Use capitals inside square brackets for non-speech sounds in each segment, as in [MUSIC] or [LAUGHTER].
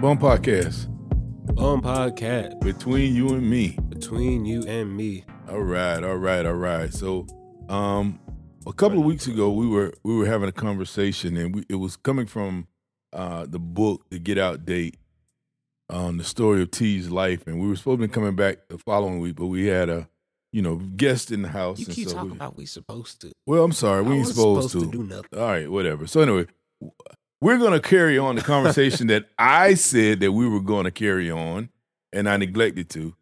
Bum Podcast Bum podcast between you and me. between you and me. All right, all right, all right. So, um, a couple of weeks ago, we were we were having a conversation, and we, it was coming from uh, the book, The Get Out Date, on the story of T's life, and we were supposed to be coming back the following week, but we had a you know guest in the house. You and keep so talking we- about we supposed to. Well, I'm sorry, we ain't supposed, supposed to. to do nothing. All right, whatever. So anyway, we're gonna carry on the conversation that I said that we were going to carry on, and I neglected to.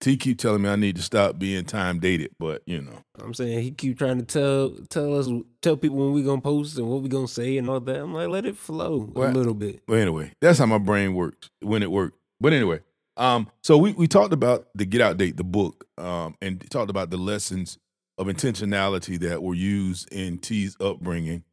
T keep telling me I need to stop being time dated, but you know, I'm saying he keep trying to tell tell us tell people when we gonna post and what we gonna say and all that. I'm like, let it flow Well, a little bit. But anyway, that's how my brain works when it worked. But anyway, um, so we we talked about the Get Out Date, the book, um, and talked about the lessons of intentionality that were used in T's upbringing.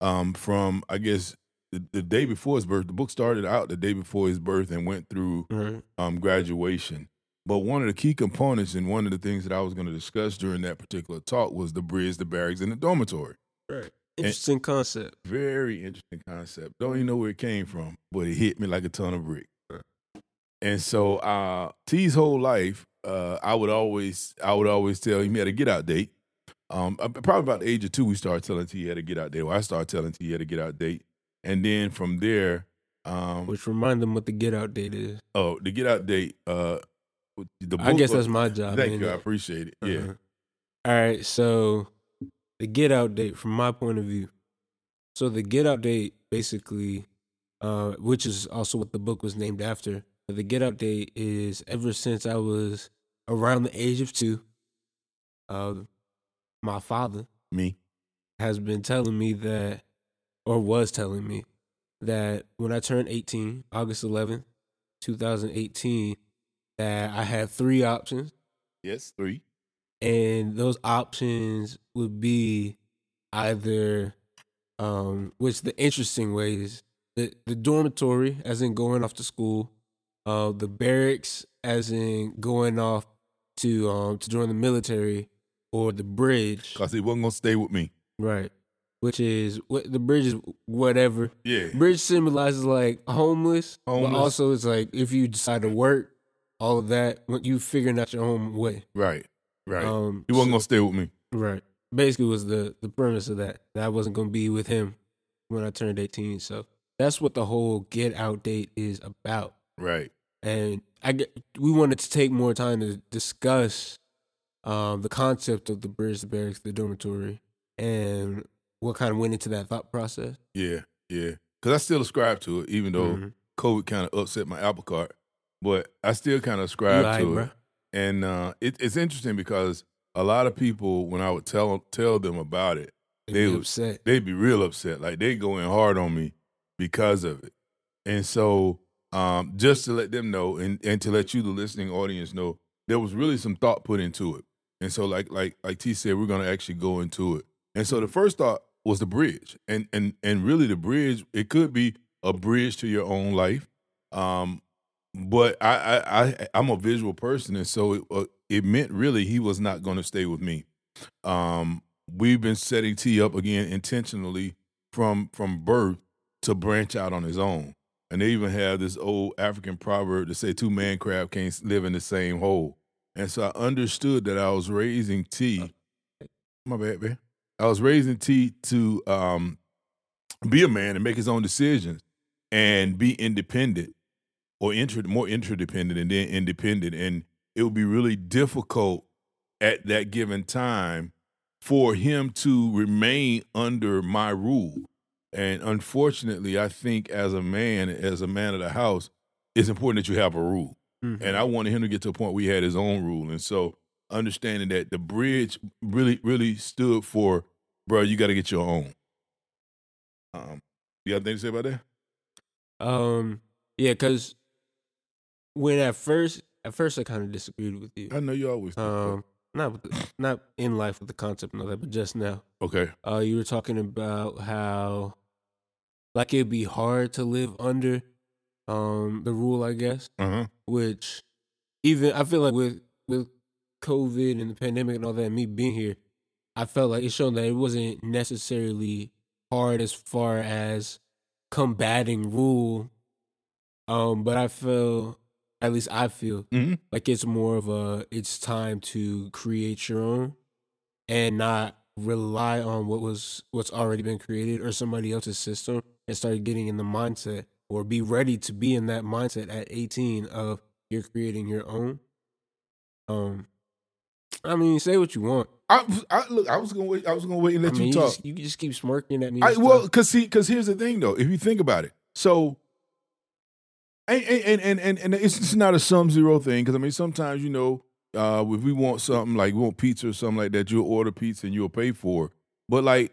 Um, from I guess the, the day before his birth, the book started out the day before his birth and went through Right. um, graduation. But one of the key components and one of the things that I was going to discuss during that particular talk was the bridge, the barracks, and the dormitory. Right. Interesting concept. Very interesting concept. Don't even know where it came from, but it hit me like a ton of brick. And so uh T's whole life, uh, I would always I would always tell him he had a get out date. Um uh, probably about the age of two, we started telling T he had a get out date. Well, I started telling T he had a get out date. And then from there, um Which remind them what the get out date is. oh the get out date, uh the I guess was- that's my job. Thank you, I appreciate it. Yeah. Uh-huh. All right. So the get out date, from my point of view. So the get out date, basically, uh, which is also what the book was named after. But the get out date is ever since I was around the age of two. Uh, my father Me. has been telling me that, or was telling me that when I turned 18, August 11th, 2018, that I had three options Yes, three. and those options would be either um which the interesting ways the the dormitory as in going off to school uh the barracks as in going off to um to join the military or the bridge Cause he wasn't gonna stay with me. right which is what the bridge is whatever Yeah. bridge symbolizes like homeless, Homeless. but also it's like if you decide to work all of that you figuring out your own way Right. Right. um he wasn't so- gonna stay with me. Right. Basically was the the premise of that. That I wasn't gonna be with him when I turned eighteen. So that's what the whole get out date is about. Right. And I get, we wanted to take more time to discuss um, the concept of the bridge, the barracks, the dormitory, and what kind of went into that thought process. Yeah, yeah. Because I still ascribe to it, even though Mhm. COVID kind of upset my apple cart. But I still kind of ascribe to bruh? it. And uh, it, it's interesting because a lot of people, when I would tell tell them about it, They They upset. they'd be real upset. Like they go in hard on me because of it. And so, um, just to let them know, and, and to let you, the listening audience, know, there was really some thought put into it. And so, like like like T said, we're gonna actually go into it. And so, the first thought was the bridge, and and and really, the bridge. It could be a bridge to your own life. Um, but I I, I I'm a visual person, and so it, uh, it meant really he was not going to stay with me. Um, we've been setting T up again intentionally from from birth to branch out on his own. And they even have this old African proverb to say two man crab can't live in the same hole. And so I understood that I was raising T. My bad, man. I was raising T to um, be a man and make his own decisions and be independent or inter- more interdependent and then independent. And it would be really difficult at that given time for him to remain under my rule. And unfortunately, I think as a man, as a man of the house, it's important that you have a rule. Mhm. And I wanted him to get to a point where he had his own rule. And so understanding that the bridge really, really stood for, bro, you got to get your own. Um, you got anything to say about that? Um, yeah, because when at first, at first I kind of disagreed with you. I know you always. do. Um, not with the, not in life with the concept and all that, but just now. okay. Uh, you were talking about how like it'd be hard to live under um the rule, I guess. Uh huh. Which even I feel like with with COVID and the pandemic and all that, and me being here, I felt like it showed that it wasn't necessarily hard as far as combating rule Um, but I feel, at least I feel, Mhm. like it's more of a it's time to create your own and not rely on what was what's already been created or somebody else's system and start getting in the mindset or be ready to be in that mindset at 18 of you're creating your own. Um, I mean, say what you want. I, I look. I was gonna wait. I was gonna wait and let I mean, you you, talk. just, you just keep smirking at me. I, well, cause see, cause here's the thing though. If you think about it, so and and and and, and it's, it's not a sum zero thing. Cause I mean, sometimes you know, uh, if we want something like we want pizza or something like that, you'll order pizza and you'll pay for. it. But like,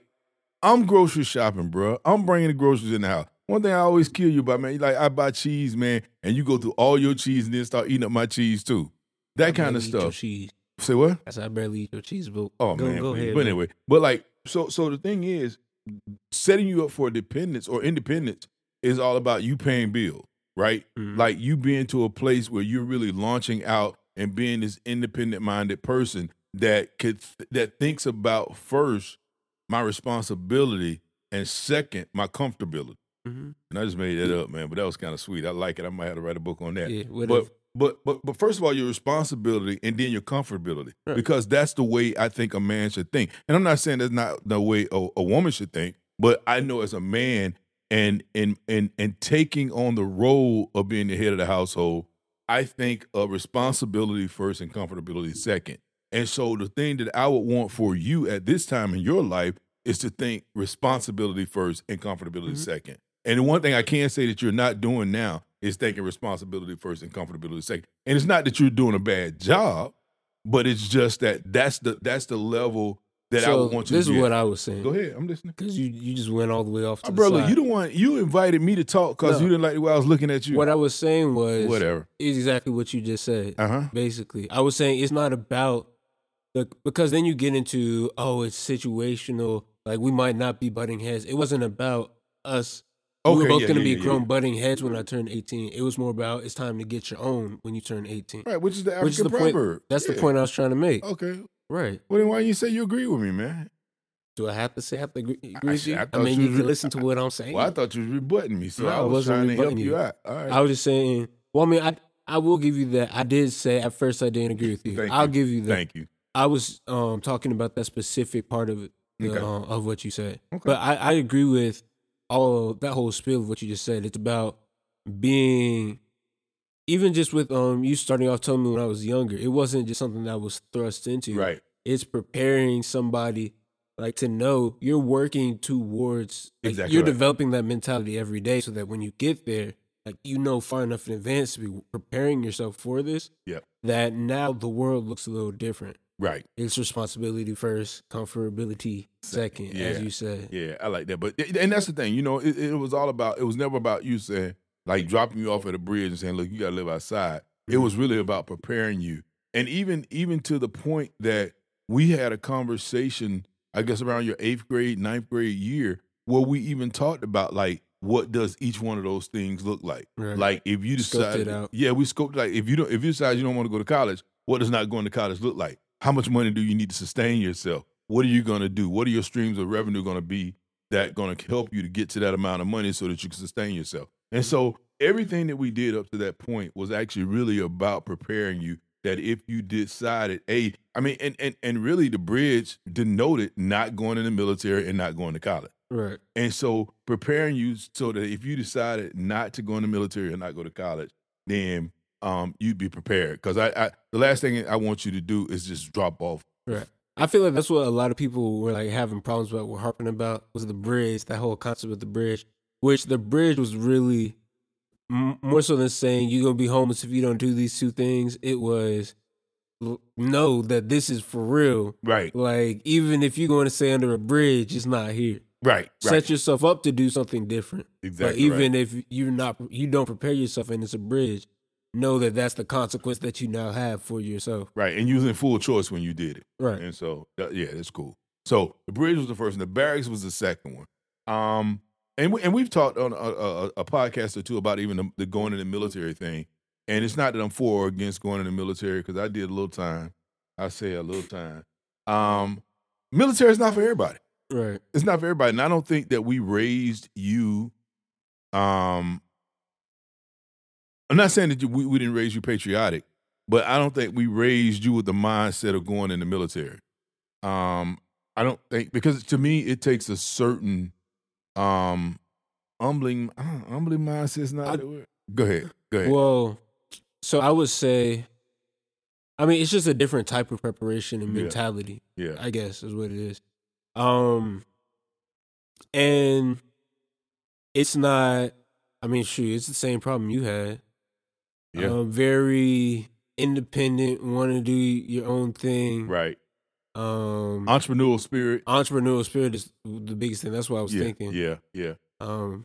I'm grocery shopping, bro. I'm bringing the groceries in the house. One thing I always kill you about, man, like I buy cheese, man, and you go through all your cheese and then start eating up my cheese too. I That kind of stuff. Say what? I said I barely eat your cheese, but Oh go, man, go ahead. But man. anyway, but like, so so the thing is, setting you up for dependence or independence is all about you paying bills, right? Mhm. Like you being to a place where you're really launching out and being this independent minded person that could that thinks about first my responsibility and second my comfortability. Mhm. And I just made that up, man. But that was kind of sweet. I like it. I might have to write a book on that. Yeah, whatever. But but but but first of all, your responsibility and then your comfortability, Right. because that's the way I think a man should think. And I'm not saying that's not the way a, a woman should think, but I know as a man and and and and taking on the role of being the head of the household, I think of responsibility first and comfortability second. And so the thing that I would want for you at this time in your life is to think responsibility first and comfortability Mhm. second. And the one thing I can say that you're not doing now is taking responsibility first and comfortability second. And it's not that you're doing a bad job, but it's just that that's the that's the level that I would want you to do. this to is what at. I was saying. Go ahead, I'm listening. Because you, you just went all the way off to the brother, side. you the one you invited me to talk because No. you didn't like the way I was looking at you. What I was saying was Whatever. is exactly what you just said. Uh huh. Basically, I was saying it's not about the because then you get into oh it's situational. Like we might not be butting heads. It wasn't about us. We were both yeah, gonna yeah, be yeah, grown butting heads when I turned eighteen. It was more about it's time to get your own when you turn eighteen. Right, which is the African Which is the point. proverb. That's the point I was trying to make. Okay. Right. Well, then why you say you agree with me, man? Do I have to say I have to agree, I with you? I I, mean, you you can re- listen to what I'm saying. [LAUGHS] Well, I thought you was rebutting me, so No, I was wasn't trying to help you you. out. All right. I was just saying. Well, I mean, I I will give you that. I did say at first I didn't agree with you. Thank I'll you. give you that. Thank you. I was um talking about that specific part of it the, Okay. uh, of what you said. Okay. But I, I agree with all that whole spiel of what you just said. It's about being even just with um you starting off telling me when I was younger, it wasn't just something that was thrust into. Right. It's preparing somebody like to know you're working towards like, Exactly you're right. developing that mentality every day so that when you get there, like you know far enough in advance to be preparing yourself for this. Yep. That now the world looks a little different. Right. It's responsibility first, comfortability second, as you said. Yeah, I like that. But and that's the thing, you know, it, it was all about. It was never about you saying like dropping you off at a bridge and saying, "Look, you got to live outside." It Mhm. was really about preparing you, and even even to the point that we had a conversation, I guess around your eighth grade, ninth grade year, where we even talked about like what does each one of those things look like. Right. Like if you decide, yeah, we scoped like if you don't, if you decide you don't want to go to college, what does not going to college look like? How much money do you need to sustain yourself? What are you going to do? What are your streams of revenue going to be that going to help you to get to that amount of money so that you can sustain yourself? And so everything that we did up to that point was actually really about preparing you that if you decided, a, I mean, and and and really the bridge denoted not going in the military and not going to college. Right. And so preparing you so that if you decided not to go in the military and not go to college, then um, you'd be prepared. Because I, I, the last thing I want you to do is just drop off. Right. I feel like that's what a lot of people were like having problems about, were harping about was the bridge, that whole concept of the bridge, which the bridge was really m- more so than saying you're gonna be homeless if you don't do these two things. It was know that this is for real. Right, Like even if you're going to stay under a bridge, it's not here. right, Set right. yourself up to do something different. Exactly. but even if you're not, you don't prepare yourself and it's a bridge. Know that that's the consequence that you now have for yourself. right, and using full choice when you did it. Right. And so, yeah, that's cool. So the bridge was the first, and the barracks was the second one. Um, and we, and we've talked on a, a, a podcast or two about even the, the going in the military thing. And it's not that I'm for or against going in the military because I did a little time. I say a little time. Um, military is not for everybody. Right. It's not for everybody, and I don't think that we raised you, um, I'm not saying that you, we, we didn't raise you patriotic, but I don't think we raised you with the mindset of going in the military. Um, I don't think because to me it takes a certain um humbling uh, humbling mindset is not I- Go ahead. Go ahead. Well, so I would say, I mean, it's just a different type of preparation and Yeah. mentality. yeah. I guess is what it is. Um, and it's not. I mean, shoot, it's the same problem you had. Yeah. Um, very independent, want to do your own thing. right. Um, Entrepreneurial spirit. entrepreneurial spirit is the biggest thing. That's what I was yeah. thinking. Yeah. Yeah. Um,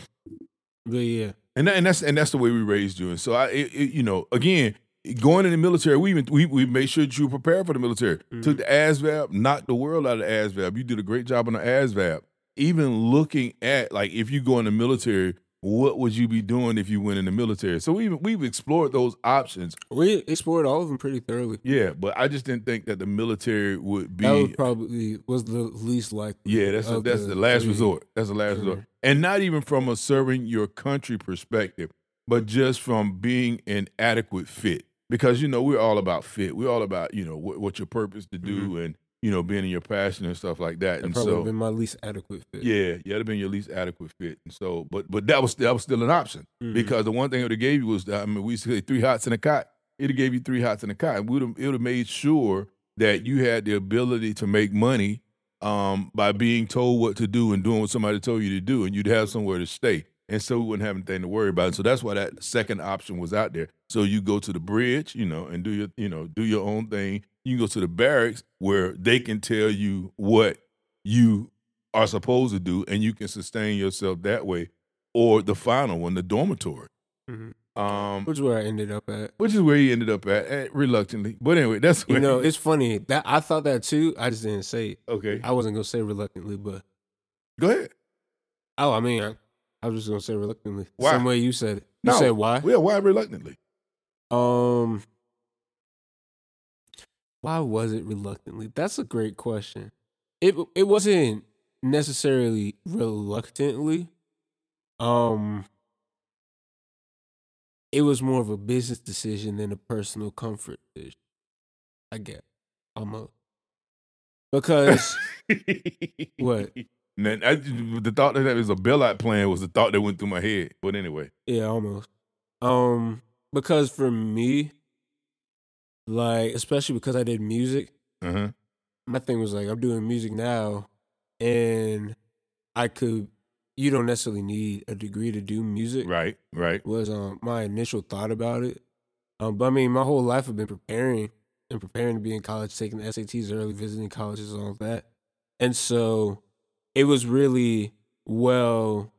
but yeah, And that, and that's and that's the way we raised you. And so I, it, it- you know, again, going in the military, we even we, we made sure that you were prepared for the military. Mhm. Took the ASVAB, knocked the world out of the ASVAB. You did a great job on the ASVAB. Even looking at like if you go in the military, what would you be doing if you went in the military? So we we've explored those options. we explored all of them pretty thoroughly. Yeah, but I just didn't think that the military would be. that was probably was the least likely. Yeah, that's of that's the, last three. resort. That's the last resort, and not even from a serving your country perspective, but just from being an adequate fit. Because you know we're all about fit. We're all about you know what, what your purpose to do, mm-hmm. and you know being in your passion and stuff like that. That and probably so been my least adequate fit. yeah, yeah, that'd been your least adequate fit. And so, but but that was that was still an option Mhm. because the one thing it gave you was I mean we say three hots in a cot. It'd gave you three hots in a cot. And would it would have made sure that you had the ability to make money um, by being told what to do and doing what somebody told you to do, and you'd have somewhere to stay. And so we wouldn't have anything to worry about. And So that's why that second option was out there. So you go to the bridge, you know, and do your, you know, do your own thing. You can go to the barracks where they can tell you what you are supposed to do, and you can sustain yourself that way. Or the final one, the dormitory, Mhm. um, which is where I ended up at. which is where he ended up at, at reluctantly. But anyway, that's You know, [LAUGHS] it's funny that I thought that too. I just didn't say it. okay. I wasn't gonna say reluctantly, but Go ahead. oh, I mean, I, I was just gonna say reluctantly. Why? Same way you said it. You No. said why? Yeah, why reluctantly? Um, why was it reluctantly? That's a great question. It it wasn't necessarily reluctantly. Um, it was more of a business decision than a personal comfort decision. I get almost because [LAUGHS] What? And then I, the thought that there was a bailout plan was the thought that went through my head. But anyway, Yeah, almost. Um, because for me, like especially because I did music, uh huh. my thing was like I'm doing music now, and I could. You don't necessarily need a degree to do music. Right, right. Was um my initial thought about it. Um, but I mean, my whole life I've been preparing and preparing to be in college, taking the SATs early, visiting colleges, and all of that. And so it was really well.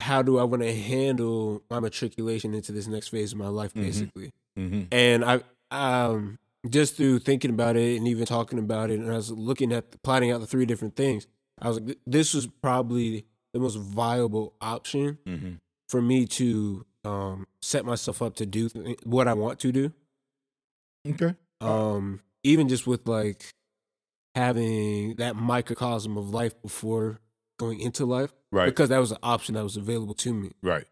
How do I want to handle my matriculation into this next phase of my life, Mhm. basically? Mm-hmm. And I, um, just through thinking about it and even talking about it, and I was looking at plotting out the three different things. I was like, this was probably the most viable option Mm-hmm. for me to um, set myself up to do th- what I want to do. Okay. Um, even just with like having that microcosm of life before going into life, Right. because that was an option that was available to me. right.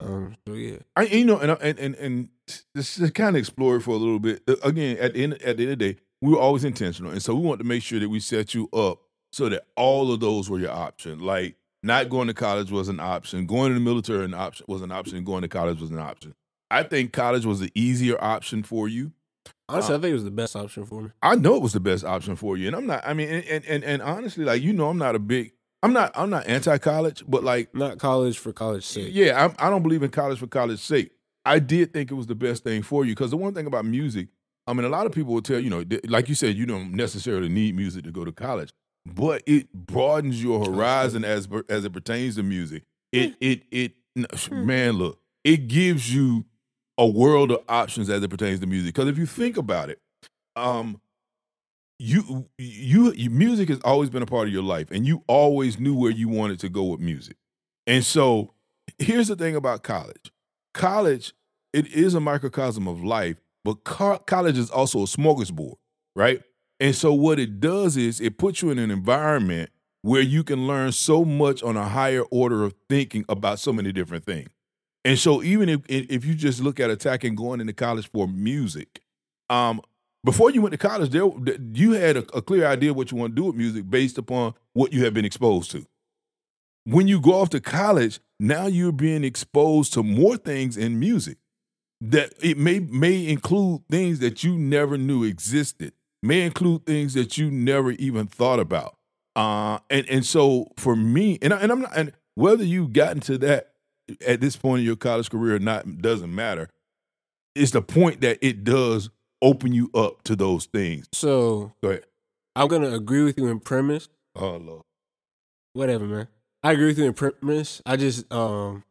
Um, so yeah, I, you know, and and and, and just to kind of explore it for a little bit. Again, at the end at the end of the day, we were always intentional, and so we want to make sure that we set you up so that all of those were your option. Like not going to college was an option, going to the military an option was an option, going to college was an option. I think college was the easier option for you. Honestly, I think it was the best option for me. I know it was the best option for you, and I'm not. I mean, and and and, and honestly, like you know, I'm not a big. I'm not. I'm not anti-college, but like Not college for college sake. yeah, I'm, I don't believe in college for college sake. I did think it was the best thing for you because the one thing about music, I mean, a lot of people will tell you know, like you said, you don't necessarily need music to go to college, but it broadens your horizon as as it pertains to music. Hmm. It it it n- hmm. man, look, it gives you a world of options as it pertains to music. Because if you think about it, um, you, you you music has always been a part of your life, and you always knew where you wanted to go with music. And so, here's the thing about college: college, it is a microcosm of life, but co- college is also a smorgasbord, right? And so, what it does is it puts you in an environment where you can learn so much on a higher order of thinking about so many different things. And so even if if you just look at attacking going into college for music, um, before you went to college, there you had a, a clear idea what you want to do with music based upon what you have been exposed to. When you go off to college, now you're being exposed to more things in music that it may may include things that you never knew existed, may include things that you never even thought about. Uh, and and so for me, and I, and I'm not, and whether you've gotten to that at this point in your college career not doesn't matter. It's the point that it does open you up to those things. So Go ahead. I'm gonna agree with you in premise. Oh Lord. Whatever, man. I agree with you in premise. I just um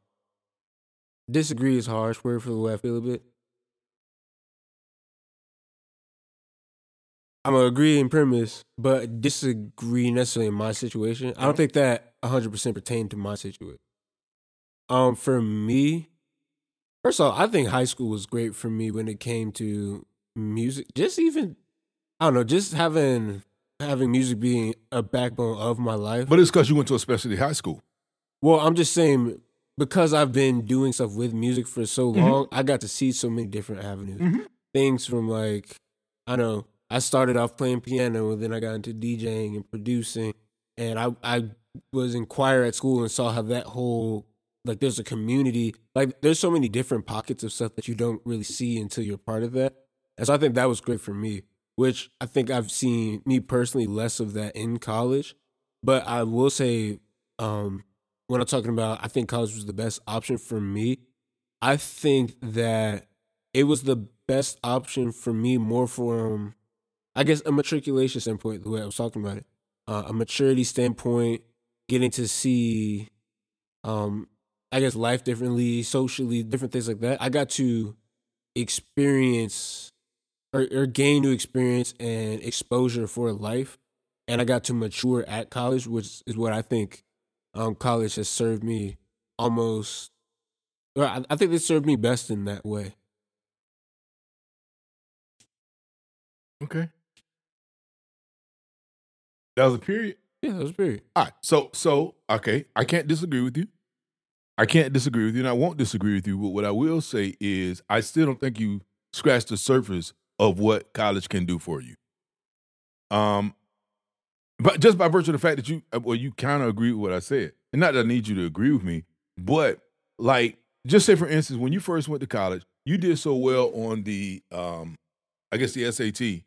disagree is harsh word for the way I feel a bit. I'm gonna agree in premise, but disagree necessarily in my situation. I don't think that 100 percent pertain to my situation. Um, for me, first of all, I think high school was great for me when it came to music. Just even, I don't know, just having having music being a backbone of my life. But it's because you went to a specialty high school. Well, I'm just saying because I've been doing stuff with music for so Mhm. long, I got to see so many different avenues. Mhm. Things from like, I know, I started off playing piano and then I got into DJing and producing. And I, I was in choir at school and saw how that whole, like, there's a community. Like, there's so many different pockets of stuff that you don't really see until you're part of that. And so I think that was great for me, which I think I've seen me personally less of that in college. But I will say, um, when I'm talking about, I think college was the best option for me. I think that it was the best option for me more from, I guess, a matriculation standpoint, the way I was talking about it, uh, a maturity standpoint, getting to see, um, I guess, life differently, socially, different things like that. I got to experience or, or gain new experience and exposure for life. And I got to mature at college, which is what I think um, college has served me almost. Or I, I think they served me best in that way. Okay. That was a period. Yeah, that was a period. All right. So so okay, I can't disagree with you. I can't disagree with you, and I won't disagree with you. But what I will say is, I still don't think you scratched the surface of what college can do for you. Um, but just by virtue of the fact that you, uh, well, you kind of agree with what I said, and not that I need you to agree with me, but like, just say for instance, when you first went to college, you did so well on the, um, I guess the SAT,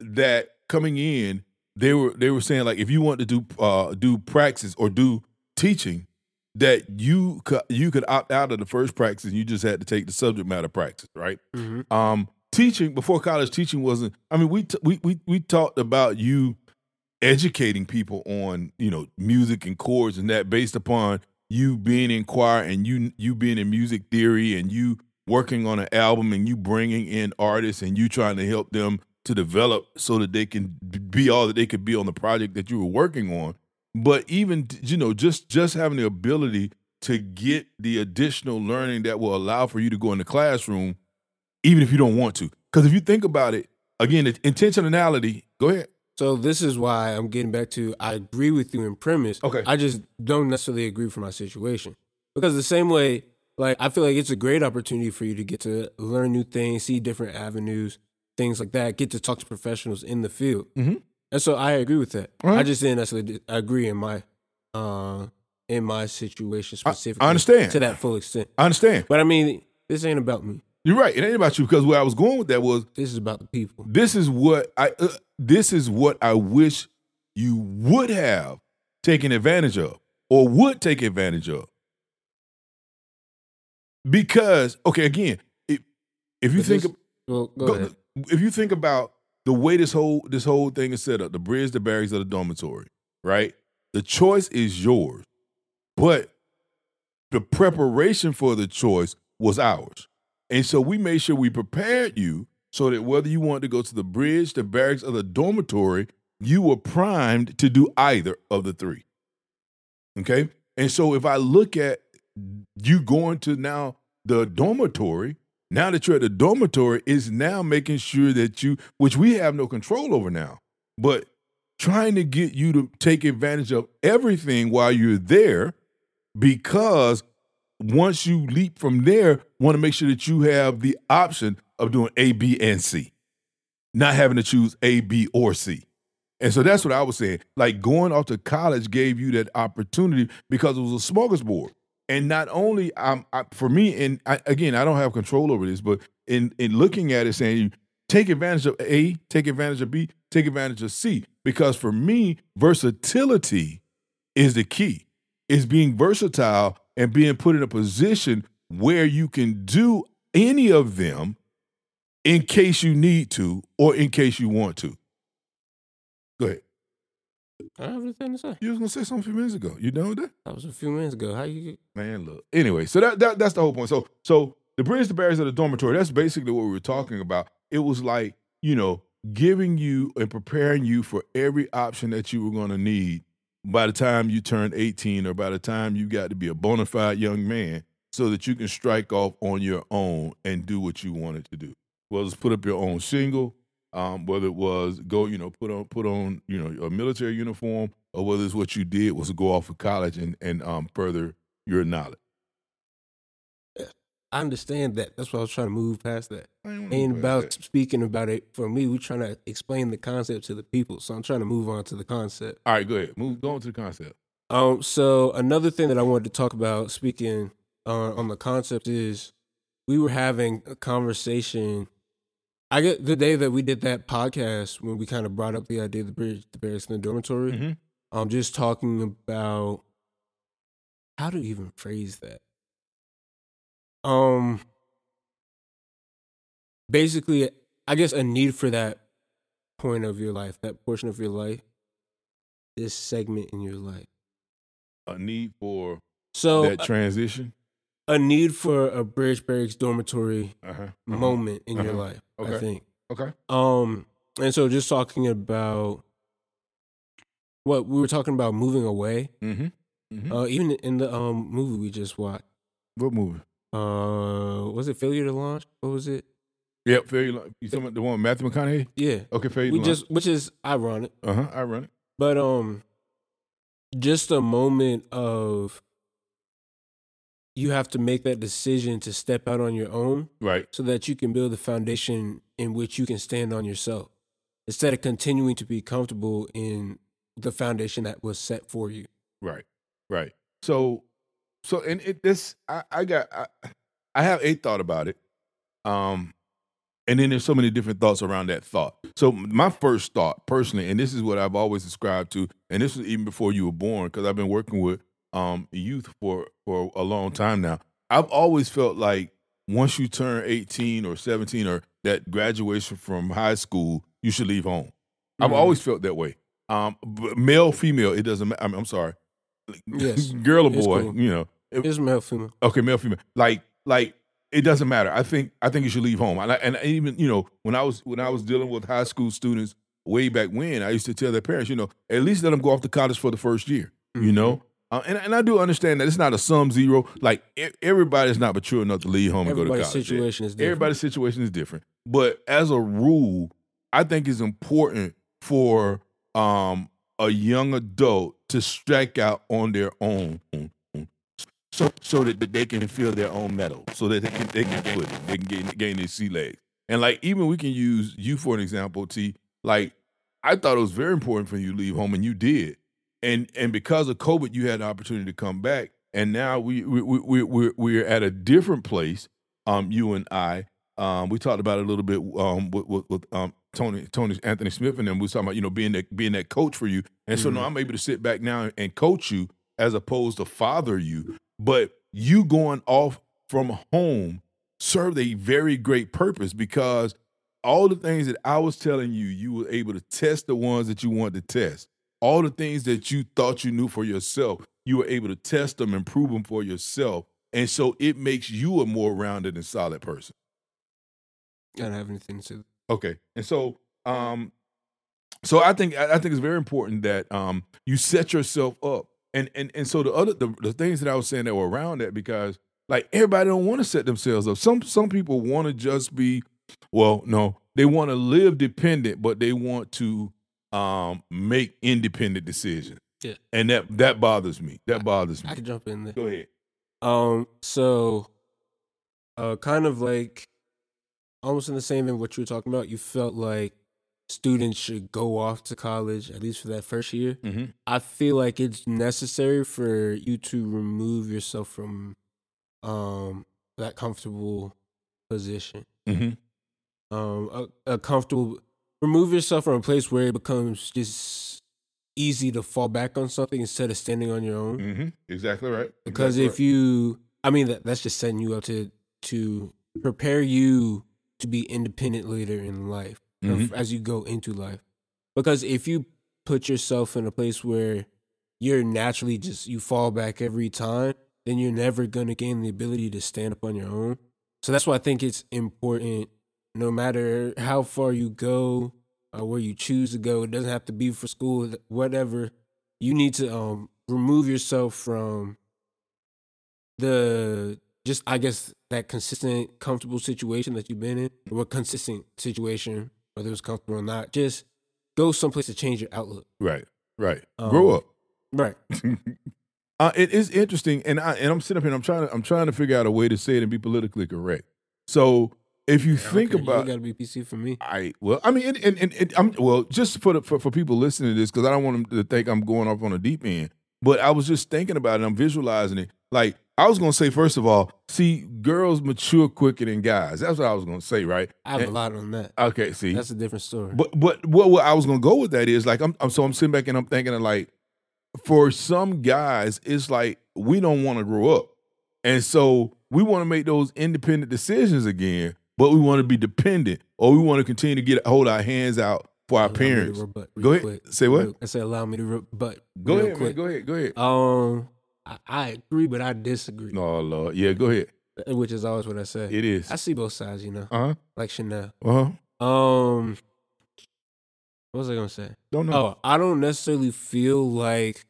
that coming in, they were they were saying like if you want to do uh do praxis or do teaching, that you could you could opt out of the first Praxis and you just had to take the subject matter Praxis, right? Mm-hmm. Um, teaching before college teaching wasn't. I mean, we t- we we we talked about you educating people on you know music and chords and that based upon you being in choir and you you being in music theory and you working on an album and you bringing in artists and you trying to help them to develop so that they can be all that they could be on the project that you were working on but even you know just just having the ability to get the additional learning that will allow for you to go in the classroom even if you don't want to because if you think about it again intentionality go ahead So this is why I'm getting back to I agree with you in premise. Okay. I just don't necessarily agree for my situation. Because the same way, like I feel like it's a great opportunity for you to get to learn new things, see different avenues, things like that, get to talk to professionals in the field. Mhm. And so I agree with that. Right. I just didn't necessarily agree in my uh in my situation I- I understand. To that full extent. i understand But I mean, this ain't about me. you're right it ain't about you because where i was going with that was This is about the people. this is what i uh, this is what i wish you would have taken advantage of or would take advantage of because okay again if, if you But think this- Well, go, go- if you think about the way this whole this whole thing is set up, the bridge, the barracks, of the dormitory, right? The choice is yours, but the preparation for the choice was ours, and so we made sure we prepared you so that whether you wanted to go to the bridge, the barracks, or the dormitory, you were primed to do either of the three. Okay, and so if I look at you going to now the dormitory, now that you're at the dormitory, is now making sure that you, which we have no control over now, but trying to get you to take advantage of everything while you're there because once you leap from there, want to make sure that you have the option of doing A, B, and C, not having to choose A, B, or C. And so that's what I was saying. Like going off to college gave you that opportunity because it was a smorgasbord. And not only um, I, for me, and I, again, I don't have control over this, but in in looking at it, saying take advantage of A, take advantage of B, take advantage of C. Because for me, versatility is the key. Is being versatile and being put in a position where you can do any of them in case you need to or in case you want to. Go ahead. I don't have anything to say. You was gonna say something a few minutes ago. You done with that? That was a few minutes ago. How you? Man, look. Anyway, so that, that that's the whole point. So so the bridge the barriers of the dormitory. That's basically what we were talking about. It was like you know giving you and preparing you for every option that you were going to need by the time you turned 18 or by the time you got to be a bona fide young man so that you can strike off on your own and do what you wanted to do. Well, it's put up your own single, um, whether it was go, you know, put on put on, you know, a military uniform, or whether it's what you did was to go off of college and and um, further your knowledge. I understand that. That's why I was trying to move past that. I ain't wanna Ain't go about that. speaking about it. For me, we're trying to explain the concept to the people. So I'm trying to move on to the concept. All right, go ahead. Move. Go on to the concept. Um, so another thing that I wanted to talk about, speaking uh, on the concept, is we were having a conversation. I get the day that we did that podcast when we kind of brought up the idea of the bridge, the barracks, and the dormitory. I'm just talking about how to even phrase that. Um, basically, I guess a need for that point of your life, that portion of your life, this segment in your life. A need for So that uh, transition. A need for a bridge barracks dormitory Uh huh. moment in your Uh-huh. life. I think. Okay. Um, and so just talking about what we were talking about moving away. Mm-hmm. Uh, even in the um movie we just watched. What movie? Uh, was it failure to launch? What was it? Yep. Fairly. Lo- You talking about the one with Matthew McConaughey? Yeah, Okay. Fairly. we just which is ironic, Uh huh. I run it. but um, just a moment of you have to make that decision to step out on your own Right. so that you can build the foundation in which you can stand on yourself instead of continuing to be comfortable in the foundation that was set for you. Right. Right. So, so and it this I I got I, I have a thought about it. Um, and then there's so many different thoughts around that thought. So my first thought, personally, and this is what I've always subscribed to, and this was even before you were born, because I've been working with um youth for for a long time now. I've always felt like once you turn 18 or 17 or that graduation from high school, you should leave home. I've Mhm. always felt that way. Um, male, female, it doesn't matter. I'm, I'm sorry. Yes. [LAUGHS] girl or boy, cool. you know. It- It's male, female. okay, male, female. Like, like it doesn't matter. I think I think you should leave home. And, I, and even you know when I was when I was dealing with high school students way back when, I used to tell their parents, you know, at least let them go off to college for the first year. You Mhm. know. Uh, and, and I do understand that it's not a sum zero. Like e- everybody's not mature enough to leave home and go to Everybody's college. situation is different. Everybody's situation is different. But as a rule, I think it's important for um, a young adult to strike out on their own. So so that they can feel their own mettle, so that they can they can foot it, they can gain, gain their sea legs. And like even we can use you for an example, T. Like I thought it was very important for you to leave home, and you did. And and because of COVID, you had an opportunity to come back. And now we we we we we're, we're at a different place. Um, you and I. Um, we talked about it a little bit um with, with, with um Tony Tony Anthony Smith and them. We was talking about you know being that being that coach for you. And so now Mhm. I'm able to sit back now and coach you as opposed to father you. But you going off from home served a very great purpose because all the things that I was telling you, you were able to test the ones that you wanted to test. All the things that you thought you knew for yourself, you were able to test them and prove them for yourself. And so it makes you a more rounded and solid person. I don't have anything to say. Okay. And so um so I think I think it's very important that um you set yourself up. And and and so the other the, the things that I was saying that were around that because like everybody don't want to set themselves up. Some some people want to just be well, no, they want to live dependent, but they want to um make independent decisions. Yeah. And that that bothers me. That bothers me. I can jump in there. Go ahead. Um, so, uh, kind of like almost in the same in what you were talking about. You felt like students should go off to college at least for that first year. Mm-hmm. I feel like it's necessary for you to remove yourself from um that comfortable position. Mm-hmm. Um, a, a comfortable remove yourself from a place where it becomes just easy to fall back on something instead of standing on your own. Mm-hmm. Exactly right. Because Exactly if you, I mean, that, that's just setting you up to to prepare you to be independent later in life or Mhm. as you go into life. Because if you put yourself in a place where you're naturally just you fall back every time, then you're never gonna gain the ability to stand up on your own. So that's why I think it's important, no matter how far you go or where you choose to go. It doesn't have to be for school, whatever. You need to um remove yourself from the just I guess that consistent, comfortable situation that you've been in, or a consistent situation, whether it was comfortable or not. Just go someplace to change your outlook. right, right. Um, Grow up. Right. [LAUGHS] uh, it is interesting, and I and I'm sitting up here. and I'm trying to I'm trying to figure out a way to say it and be politically correct. So if you think Okay, about you gotta be PC for me. I well, I mean, and, and, and, and I'm well, just for the, for for people listening to this, because I don't want them to think I'm going off on a deep end. But I was just thinking about it. I'm visualizing it. Like I was gonna say, first of all, see, girls mature quicker than guys. That's what I was gonna say, right? I have a lot on that. Okay, see, That's a different story. but but what, what I was gonna go with that is like I'm, I'm so I'm sitting back and I'm thinking of like for some guys it's like we don't want to grow up, and so we want to make those independent decisions again, but we want to be dependent or we want to continue to get hold our hands out for our Allow parents. Go ahead. quick. Say what? Real- I said allow me to rebut. Go ahead, man. Go ahead. Go ahead. Um, I, I agree, but I disagree. oh Lord, yeah. Go ahead. Which is always what I say. It is. I see both sides, you know, Uh huh. like Chanel. Uh huh. Um, what was I gonna say? Don't know. Oh, I don't necessarily feel like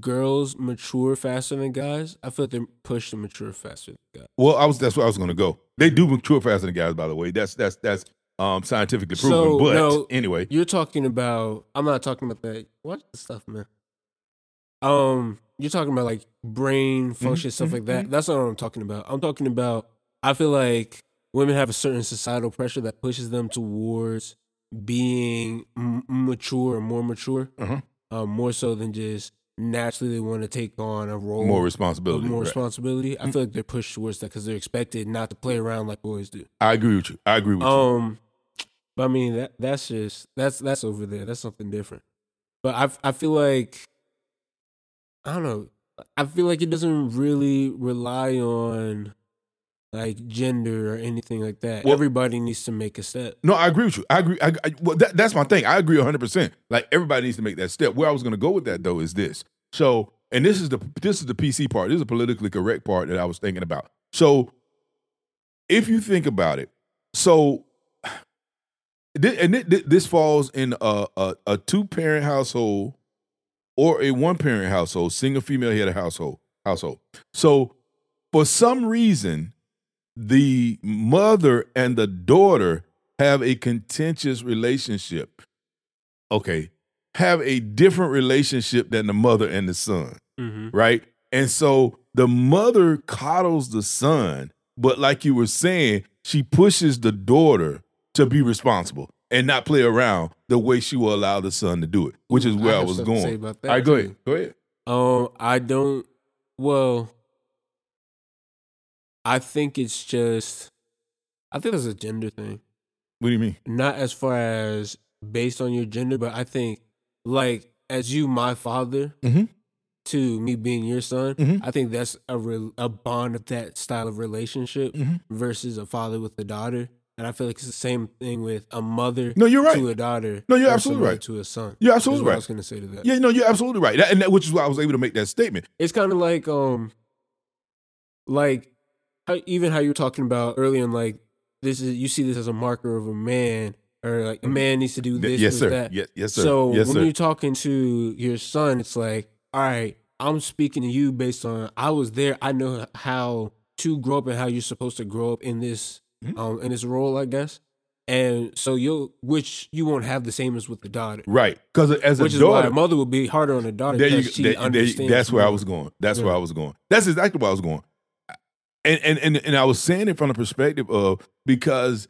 girls mature faster than guys. I feel like they're pushed to mature faster than guys. Well, I was. That's where I was going to go. They do mature faster than guys, by the way. That's that's that's um scientifically proven. So, but no, anyway, You're talking about. I'm not talking about that. Watch the stuff, man. Um, you're talking about like brain function stuff mhm, like that. That's not what I'm talking about. I'm talking about. I feel like women have a certain societal pressure that pushes them towards being m- mature or more mature, Uh-huh. um, more so than just naturally they want to take on a role more responsibility. more right. responsibility. I feel like they're pushed towards that because they're expected not to play around like boys do. I agree with you. I agree with you. Um, but I mean that that's just that's that's over there. That's something different. But I I feel like I don't know. I feel like it doesn't really rely on like gender or anything like that. Well- Everybody needs to make a step. No, I agree with you. I agree. I, I, well, that, that's my thing. I agree 100%. Like everybody needs to make that step. Where I was going to go with that though is this. So, and this is the this is the PC part. This is the politically correct part that I was thinking about. So, if you think about it, so and thi- thi- this falls in a a, a two parent household or a one parent household, single female head of household household. So, for some reason, the mother and the daughter have a contentious relationship. Okay. Have a different relationship than the mother and the son, Mm-hmm. right? And so the mother coddles the son, but like you were saying, she pushes the daughter to be responsible and not play around the way she will allow the son to do it, which is where I, have was something to say going. All right, go ahead. Go ahead. Um, I don't. Well, I think it's just. I think that's a gender thing. What do you mean? Not as far as based on your gender, but I think like as you, my father, Mhm. to me being your son, Mhm. I think that's a re- a bond of that style of relationship Mhm. versus a father with a daughter. And I feel like it's the same thing with a mother No, you're right. to a daughter. No, you're absolutely right. To a son. You're absolutely right. I was going to say to that. Yeah, no, you're absolutely right. That, and that, which is why I was able to make that statement. it's kind of like um like how, even how you're talking about early in like this is you see this as a marker of a man or like a man needs to do this Mm-hmm. yes, sir. that Yes, yes, sir. so yes, when sir. you're talking to your son it's like all right i'm speaking to you based on i was there i know how to grow up and how you're supposed to grow up in this Mhm. um in this role i guess and so you'll which you won't have the same as with the daughter right. Because as a which is why daughter, a mother would be harder on the daughter there you, there- there that's where I was going. That's Yeah. where I was going. That's exactly where I was going. And, and and and I was saying it from the perspective of because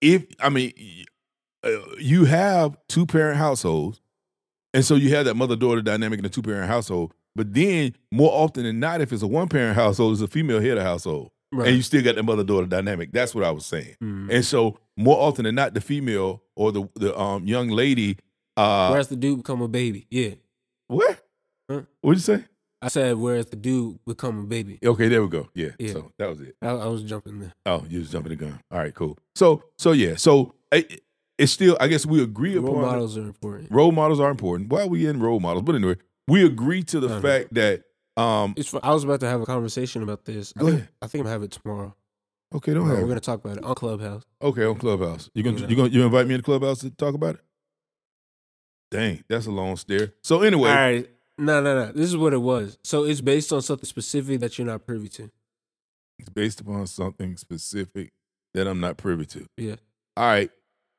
if I mean uh, you have two parent households, and so you have that mother daughter dynamic in a two parent household. But then more often than not, if it's a one parent household, it's a female head of household, Right. and you still got the mother daughter dynamic. That's what I was saying. Mhm. And so more often than not, the female or the the um young lady. Uh, Whereas the dude become a baby. Yeah. what? Huh? What'd you say? I said whereas the dude become a baby. Okay, there we go. Yeah. Yeah. So that was it. I, I was jumping there. Oh, you was jumping the gun. All right, cool. So so yeah. So it, it's still. I guess we agree upon. Role upon models are important. role models are important. Why are we in role models? But anyway, we agree to the Uh-huh. fact that um. It's. fu- I was about to have a conversation about this. I Go think, ahead. I think I'm having it tomorrow. Okay, don't have. We're gonna talk about it on Clubhouse. Okay, on Clubhouse. You gonna You know. you gonna you invite me in Clubhouse to talk about it? Dang, that's a long stare. So anyway, All right. No, no, no. This is what it was. So it's based on something specific that you're not privy to. it's based upon something specific that I'm not privy to. Yeah. All right.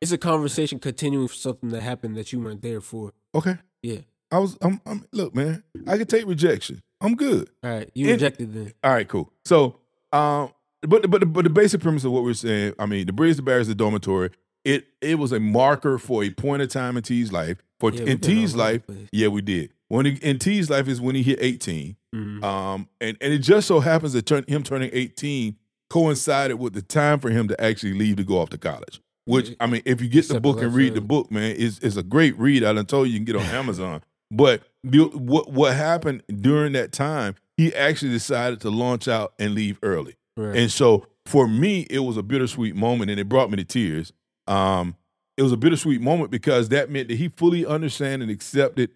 It's a conversation continuing for something that happened that you weren't there for. Okay. Yeah. I was. I'm. I'm look, man. I can take rejection. I'm good. All right. You And- rejected then. All right, cool. So, um, but but but the basic premise of what we're saying, I mean, the bridge, the barracks, the dormitory. It it was a marker for a point of time in T's life. For Yeah, in we've been all T's life, yeah, we did. When he, in T's life is when he hit 18. Mhm. Um, and and it just so happens that turn, him turning 18 coincided with the time for him to actually leave to go off to college. Which I mean, if you get the book and read the book, man, it's it's a great read. I done told you you can get on Amazon. But the, what what happened during that time? He actually decided to launch out and leave early. Right. And so for me, it was a bittersweet moment, and it brought me to tears. Um, it was a bittersweet moment because that meant that he fully understood and accepted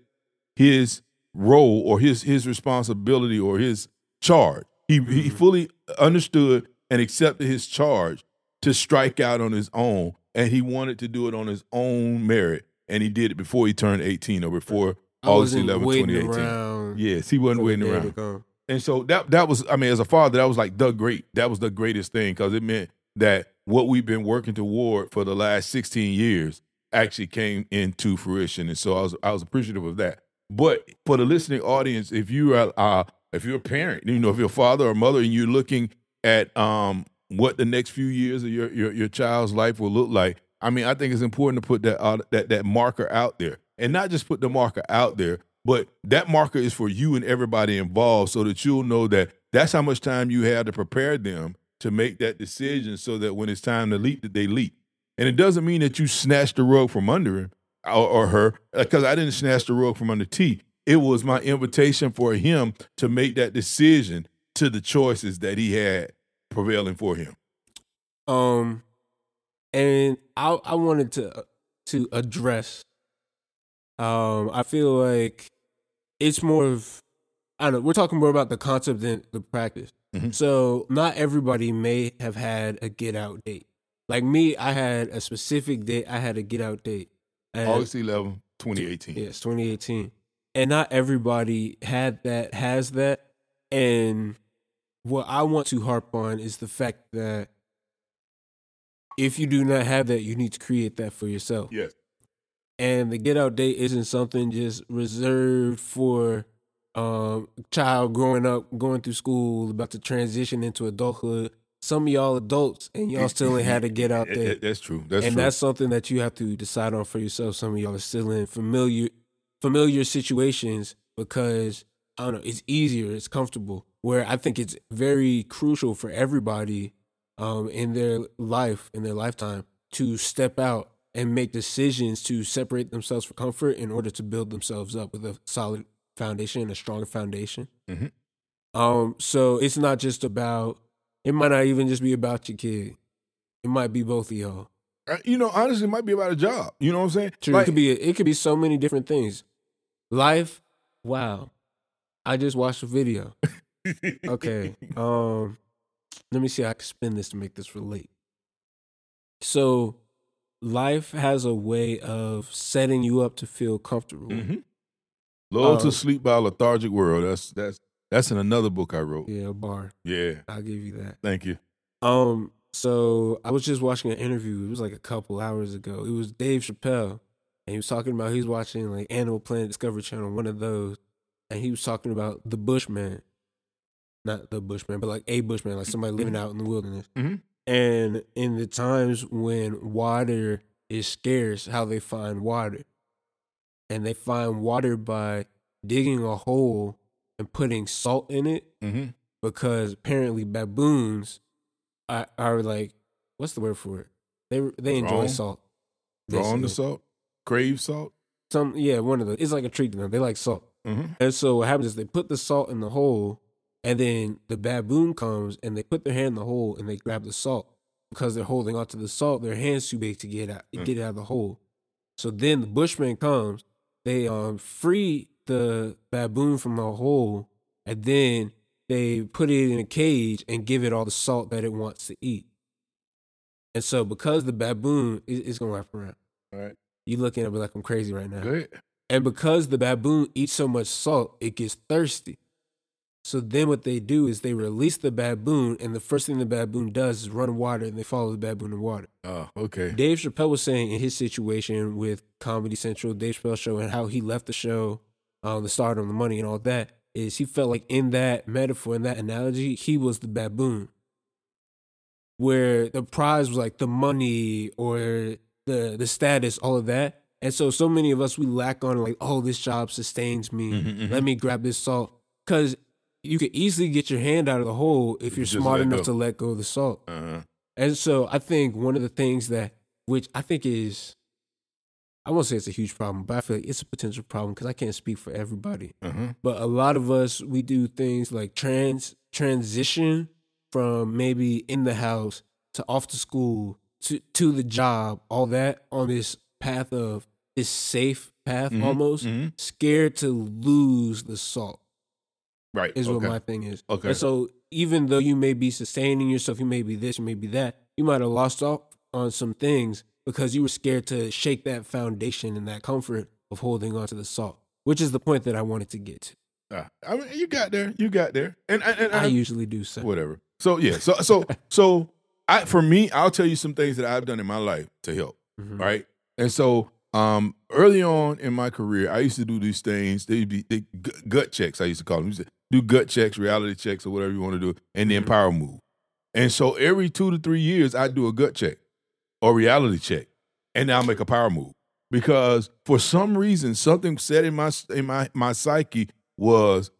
his role or his his responsibility or his charge. He he Mhm. fully understood and accepted his charge to strike out on his own, and he wanted to do it on his own merit, and he did it before he turned eighteen or before I August wasn't 11, 2018. around. Yes, he wasn't waiting around. And so that that was, I mean, as a father, that was like the great. That was the greatest thing because it meant that what we've been working toward for the last 16 years actually came into fruition. And so I was I was appreciative of that. But for the listening audience, if you are uh, if you're a parent, you know, if you're a father or mother and you're looking at um what the next few years of your your, your child's life will look like, I mean, I think it's important to put that uh, that that marker out there, and not just put the marker out there, but that marker is for you and everybody involved, so that you'll know that that's how much time you have to prepare them to make that decision, so that when it's time to leap, that they leap. And it doesn't mean that you snatch the rug from under him or, or her, because I didn't snatch the rug from under T. It was my invitation for him to make that decision to the choices that he had prevailing for him. Um, and I I wanted to to address. Um, I feel like it's more of I don't know. We're talking more about the concept than the practice. Mhm. So not everybody may have had a get out date. Like me, I had a specific date. I had a get out date. And- August 11, 2018. Yes, 2018. And not everybody had that, has that. And what I want to harp on is the fact that if you do not have that, you need to create that for yourself. Yes. And the get out date isn't something just reserved for um child growing up, going through school, about to transition into adulthood. Some of y'all adults and y'all still ain't had to get out there. That's true. That's and true. that's something that you have to decide on for yourself. Some of y'all are still in familiar familiar situations because I don't know, it's easier, it's comfortable. Where I think it's very crucial for everybody um, in their life, in their lifetime, to step out and make decisions to separate themselves for comfort in order to build themselves up with a solid foundation, and a stronger foundation. Mhm. Um, so it's not just about. It might not even just be about your kid. It might be both of y'all. Uh, you know, honestly, it might be about a job. You know what I'm saying? True. Like- it could be it could be so many different things. Life, wow. I just watched a video. [LAUGHS] Okay. um let me see how I can spin this to make this relate. So life has a way of setting you up to feel comfortable. Mhm. Lulled Um, to sleep by a lethargic world. That's that's that's in another book I wrote. Yeah, a bar. Yeah. I'll give you that. Thank you. Um, so I was just watching an interview. It was like a couple hours ago. It was Dave Chappelle, and he was talking about he's watching like Animal Planet Discovery Channel, one of those, and he was talking about the Bushman. not the bushman, but like a bushman, like somebody living out in the wilderness. Mhm. And in the times when water is scarce, how they find water. And they find water by digging a hole and putting salt in it Mm-hmm. because apparently baboons are, are like, what's the word for it? They they enjoy Drawn? salt. Drawn the salt, crave salt. Some yeah, one of the It's like a treat to them. They like salt. Mm-hmm. And so what happens is they put the salt in the hole, and then the baboon comes and they put their hand in the hole and they grab the salt because they're holding onto the salt. Their hands too big to get out, Mm. get it out of the hole. So then the bushman comes. They um free the baboon from a hole, and then they put it in a cage and give it all the salt that it wants to eat. And so because the baboon is, is gonna wrap around, All right. you looking at me like I'm crazy right now. Go ahead. And because the baboon eats so much salt, it gets thirsty. So then what they do is they release the baboon, and the first thing the baboon does is run water, and they follow the baboon in water. Oh, okay. Dave Chappelle was saying in his situation with Comedy Central, Dave Chappelle show, and how he left the show, um, the stardom, the money, and all that, is he felt like in that metaphor, in that analogy, he was the baboon. Where the prize was like the money or the the status, all of that. And so so many of us we lack on like, oh, this job sustains me. Mhm, mhm. Let me grab this salt. Cause you could easily get your hand out of the hole if you're Just smart enough go. to let go of the salt. Uh-huh. And so I think one of the things that, which I think is, I won't say it's a huge problem, but I feel like it's a potential problem because I can't speak for everybody. Uh-huh. But a lot of us, we do things like trans transition from maybe in the house to off to school to to the job, all that on this path of this safe path Mhm, almost, mhm. scared to lose the salt Right. is okay. what my thing is. Okay. And so even though you may be sustaining yourself, you may be this, you may be that, you might have lost off on some things because you were scared to shake that foundation and that comfort of holding on to the salt, which is the point that I wanted to get to. Ah, I mean, you got there. You got there. And, and, and I usually do so. whatever. So yeah. So so [LAUGHS] so I for me, I'll tell you some things that I've done in my life to help. Mhm. Right. And so um early on in my career, I used to do these things. They'd be they, gut checks. I used to call them. I used to do gut checks, reality checks, or whatever you want to do, and then Mhm. power move. And so every two to three years, I do a gut check or reality check, and I'll make a power move because for some reason something said in my in my my psyche was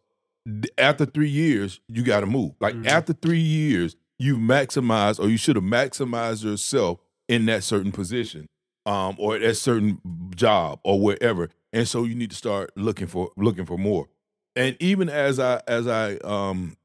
after three years you got to move. Like Mhm. after three years, you've maximized or you should have maximized yourself in that certain position, um, or at that certain job or wherever. And so you need to start looking for looking for more. And even as I as I um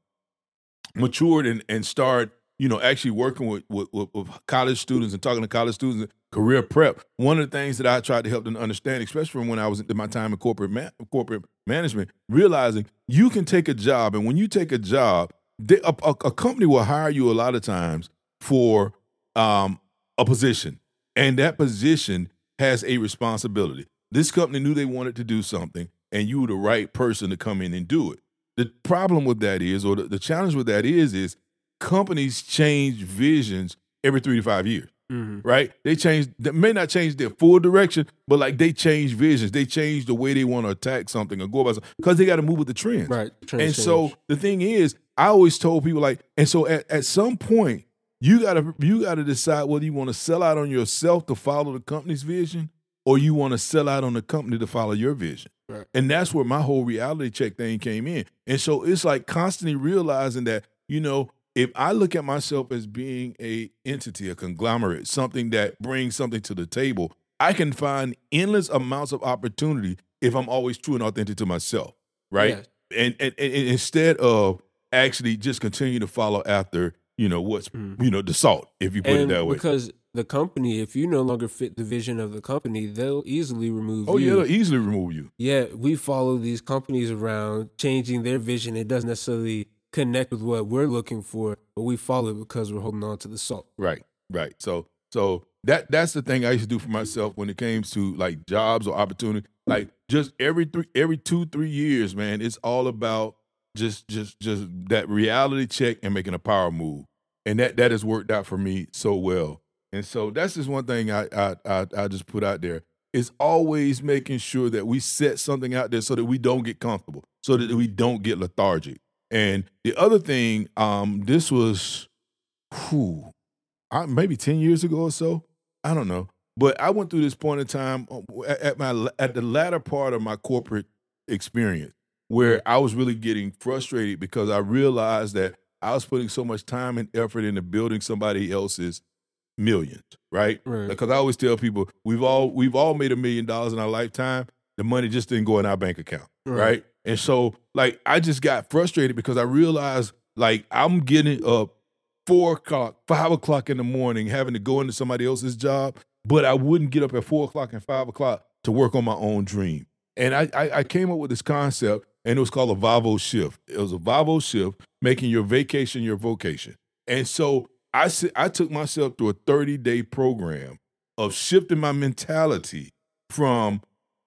matured and and start you know actually working with, with with college students and talking to college students career prep. One of the things that i tried to help them understand especially from when i was in my time in corporate corporate management realizing you can take a job and when you take a job they, a, a, a company will hire you a lot of times for um, a position and that position has a responsibility. This company knew they wanted to do something and you were the right person to come in and do it. The problem with that is, or the, the challenge with that is, is companies change visions every three to five years, Mhm. right? They change, they may not change their full direction, but like they change visions. They change the way they want to attack something or go about something because they got to move with the trends. Right. And trends so the thing is, I always told people like, and so at, at some point, you gotta you gotta decide whether you want to sell out on yourself to follow the company's vision, or you want to sell out on the company to follow your vision. Right. And that's where my whole reality check thing came in. And so it's like constantly realizing that, you know, if I look at myself as being a entity, a conglomerate, something that brings something to the table, I can find endless amounts of opportunity if I'm always true and authentic to myself, right? Yes. And, and, and instead of actually just continue to follow after, you know, what's Mhm. you know, the salt, if you put and it that way. because the company, if you no longer fit the vision of the company, they'll easily remove oh you. yeah, they'll easily remove you. yeah, we follow these companies around, changing their vision. It doesn't necessarily connect with what we're looking for, but we follow it because we're holding on to the salt. Right, right. So so that that's the thing I used to do for myself when it came to like jobs or opportunity. Like just every three every two, three years, man, it's all about just just just that reality check and making a power move. And that that has worked out for me so well. And so that's just one thing I I I, I just put out there. Is always making sure that we set something out there so that we don't get comfortable, so that we don't get lethargic. And the other thing, um, this was, whew, I, maybe ten years ago or so. I don't know, but I went through this point in time uh, at, my at the latter part of my corporate experience where I was really getting frustrated because I realized that I was putting so much time and effort into building somebody else's millions, right? Right. Because I always tell people we've all we've all made a million dollars in our lifetime. The money just didn't go in our bank account, Right. right? And so like I just got frustrated because I realized like I'm getting up four o'clock, five o'clock in the morning, having to go into somebody else's job, but I wouldn't get up at four o'clock and five o'clock to work on my own dream. And I, I, I came up with this concept, and it was called a Vavo shift. It was a Vavo shift, making your vacation your vocation. And so I, I took myself through a 30 day program of shifting my mentality from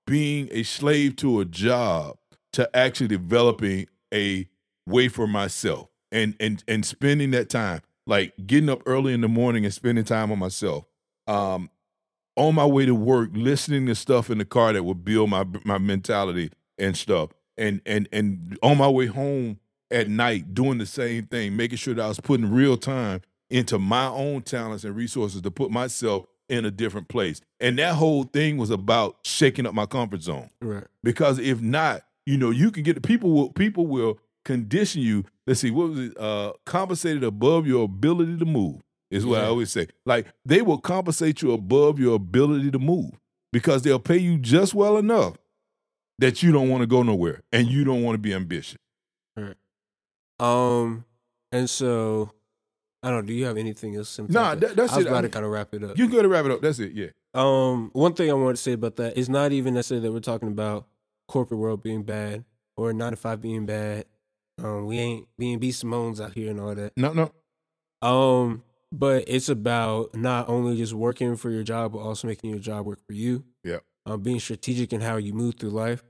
being a slave to a job to actually developing a way for myself and and and spending that time like getting up early in the morning and spending time on myself um on my way to work listening to stuff in the car that would build my my mentality and stuff and and and on my way home at night doing the same thing making sure that I was putting real time into my own talents and resources to put myself in a different place and that whole thing was about shaking up my comfort zone Right. because if not, you know, you can get the people will people will condition you. Let's see, what was it? Uh, compensated above your ability to move is what I always say. Like they will compensate you above your ability to move because they'll pay you just well enough that you don't want to go nowhere and you don't want to be ambitious. Um, and so I don't. know, Do you have anything else? Simple Nah, that- that's I was it. I about mean, to kind of wrap it up. You go to wrap it up. That's it. Yeah. Um, one thing I wanted to say about that is not even necessarily that we're talking about corporate world being bad or nine to five being bad. Um, we ain't being B Simone's out here and all that. No, no. Um, but it's about not only just working for your job, but also making your job work for you. Yeah. Um, being strategic in how you move through life.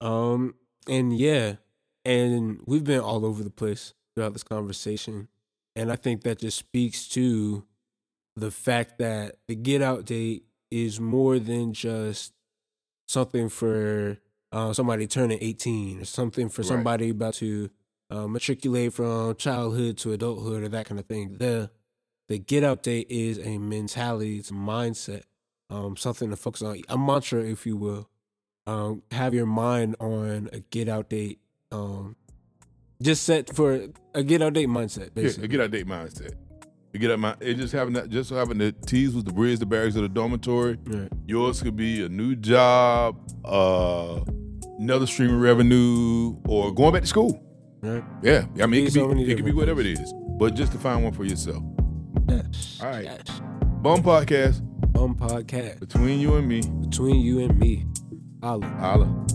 Um, and yeah, and we've been all over the place throughout this conversation, and I think that just speaks to the fact that the get out date is more than just something for uh, somebody turning 18 or something for Right. somebody about to uh, matriculate from childhood to adulthood or that kind of thing. The the get out date is a mentality, it's a mindset, um, something to focus on, a mantra, if you will. Um, have your mind on a get out date. Um, just set for a get out date mindset, Yeah, a get out date mindset. You get out my it just having that just having the T's was the bridge, the barracks of the dormitory. Right. Yours could be a new job, uh, another stream of revenue, or going back to school. Right. Yeah, I mean, it could so be, it could be whatever it is, but just to find one for yourself. Yes. All right. Yes. Bum podcast Bum podcast between you and me. between you and me. Holla. Holla.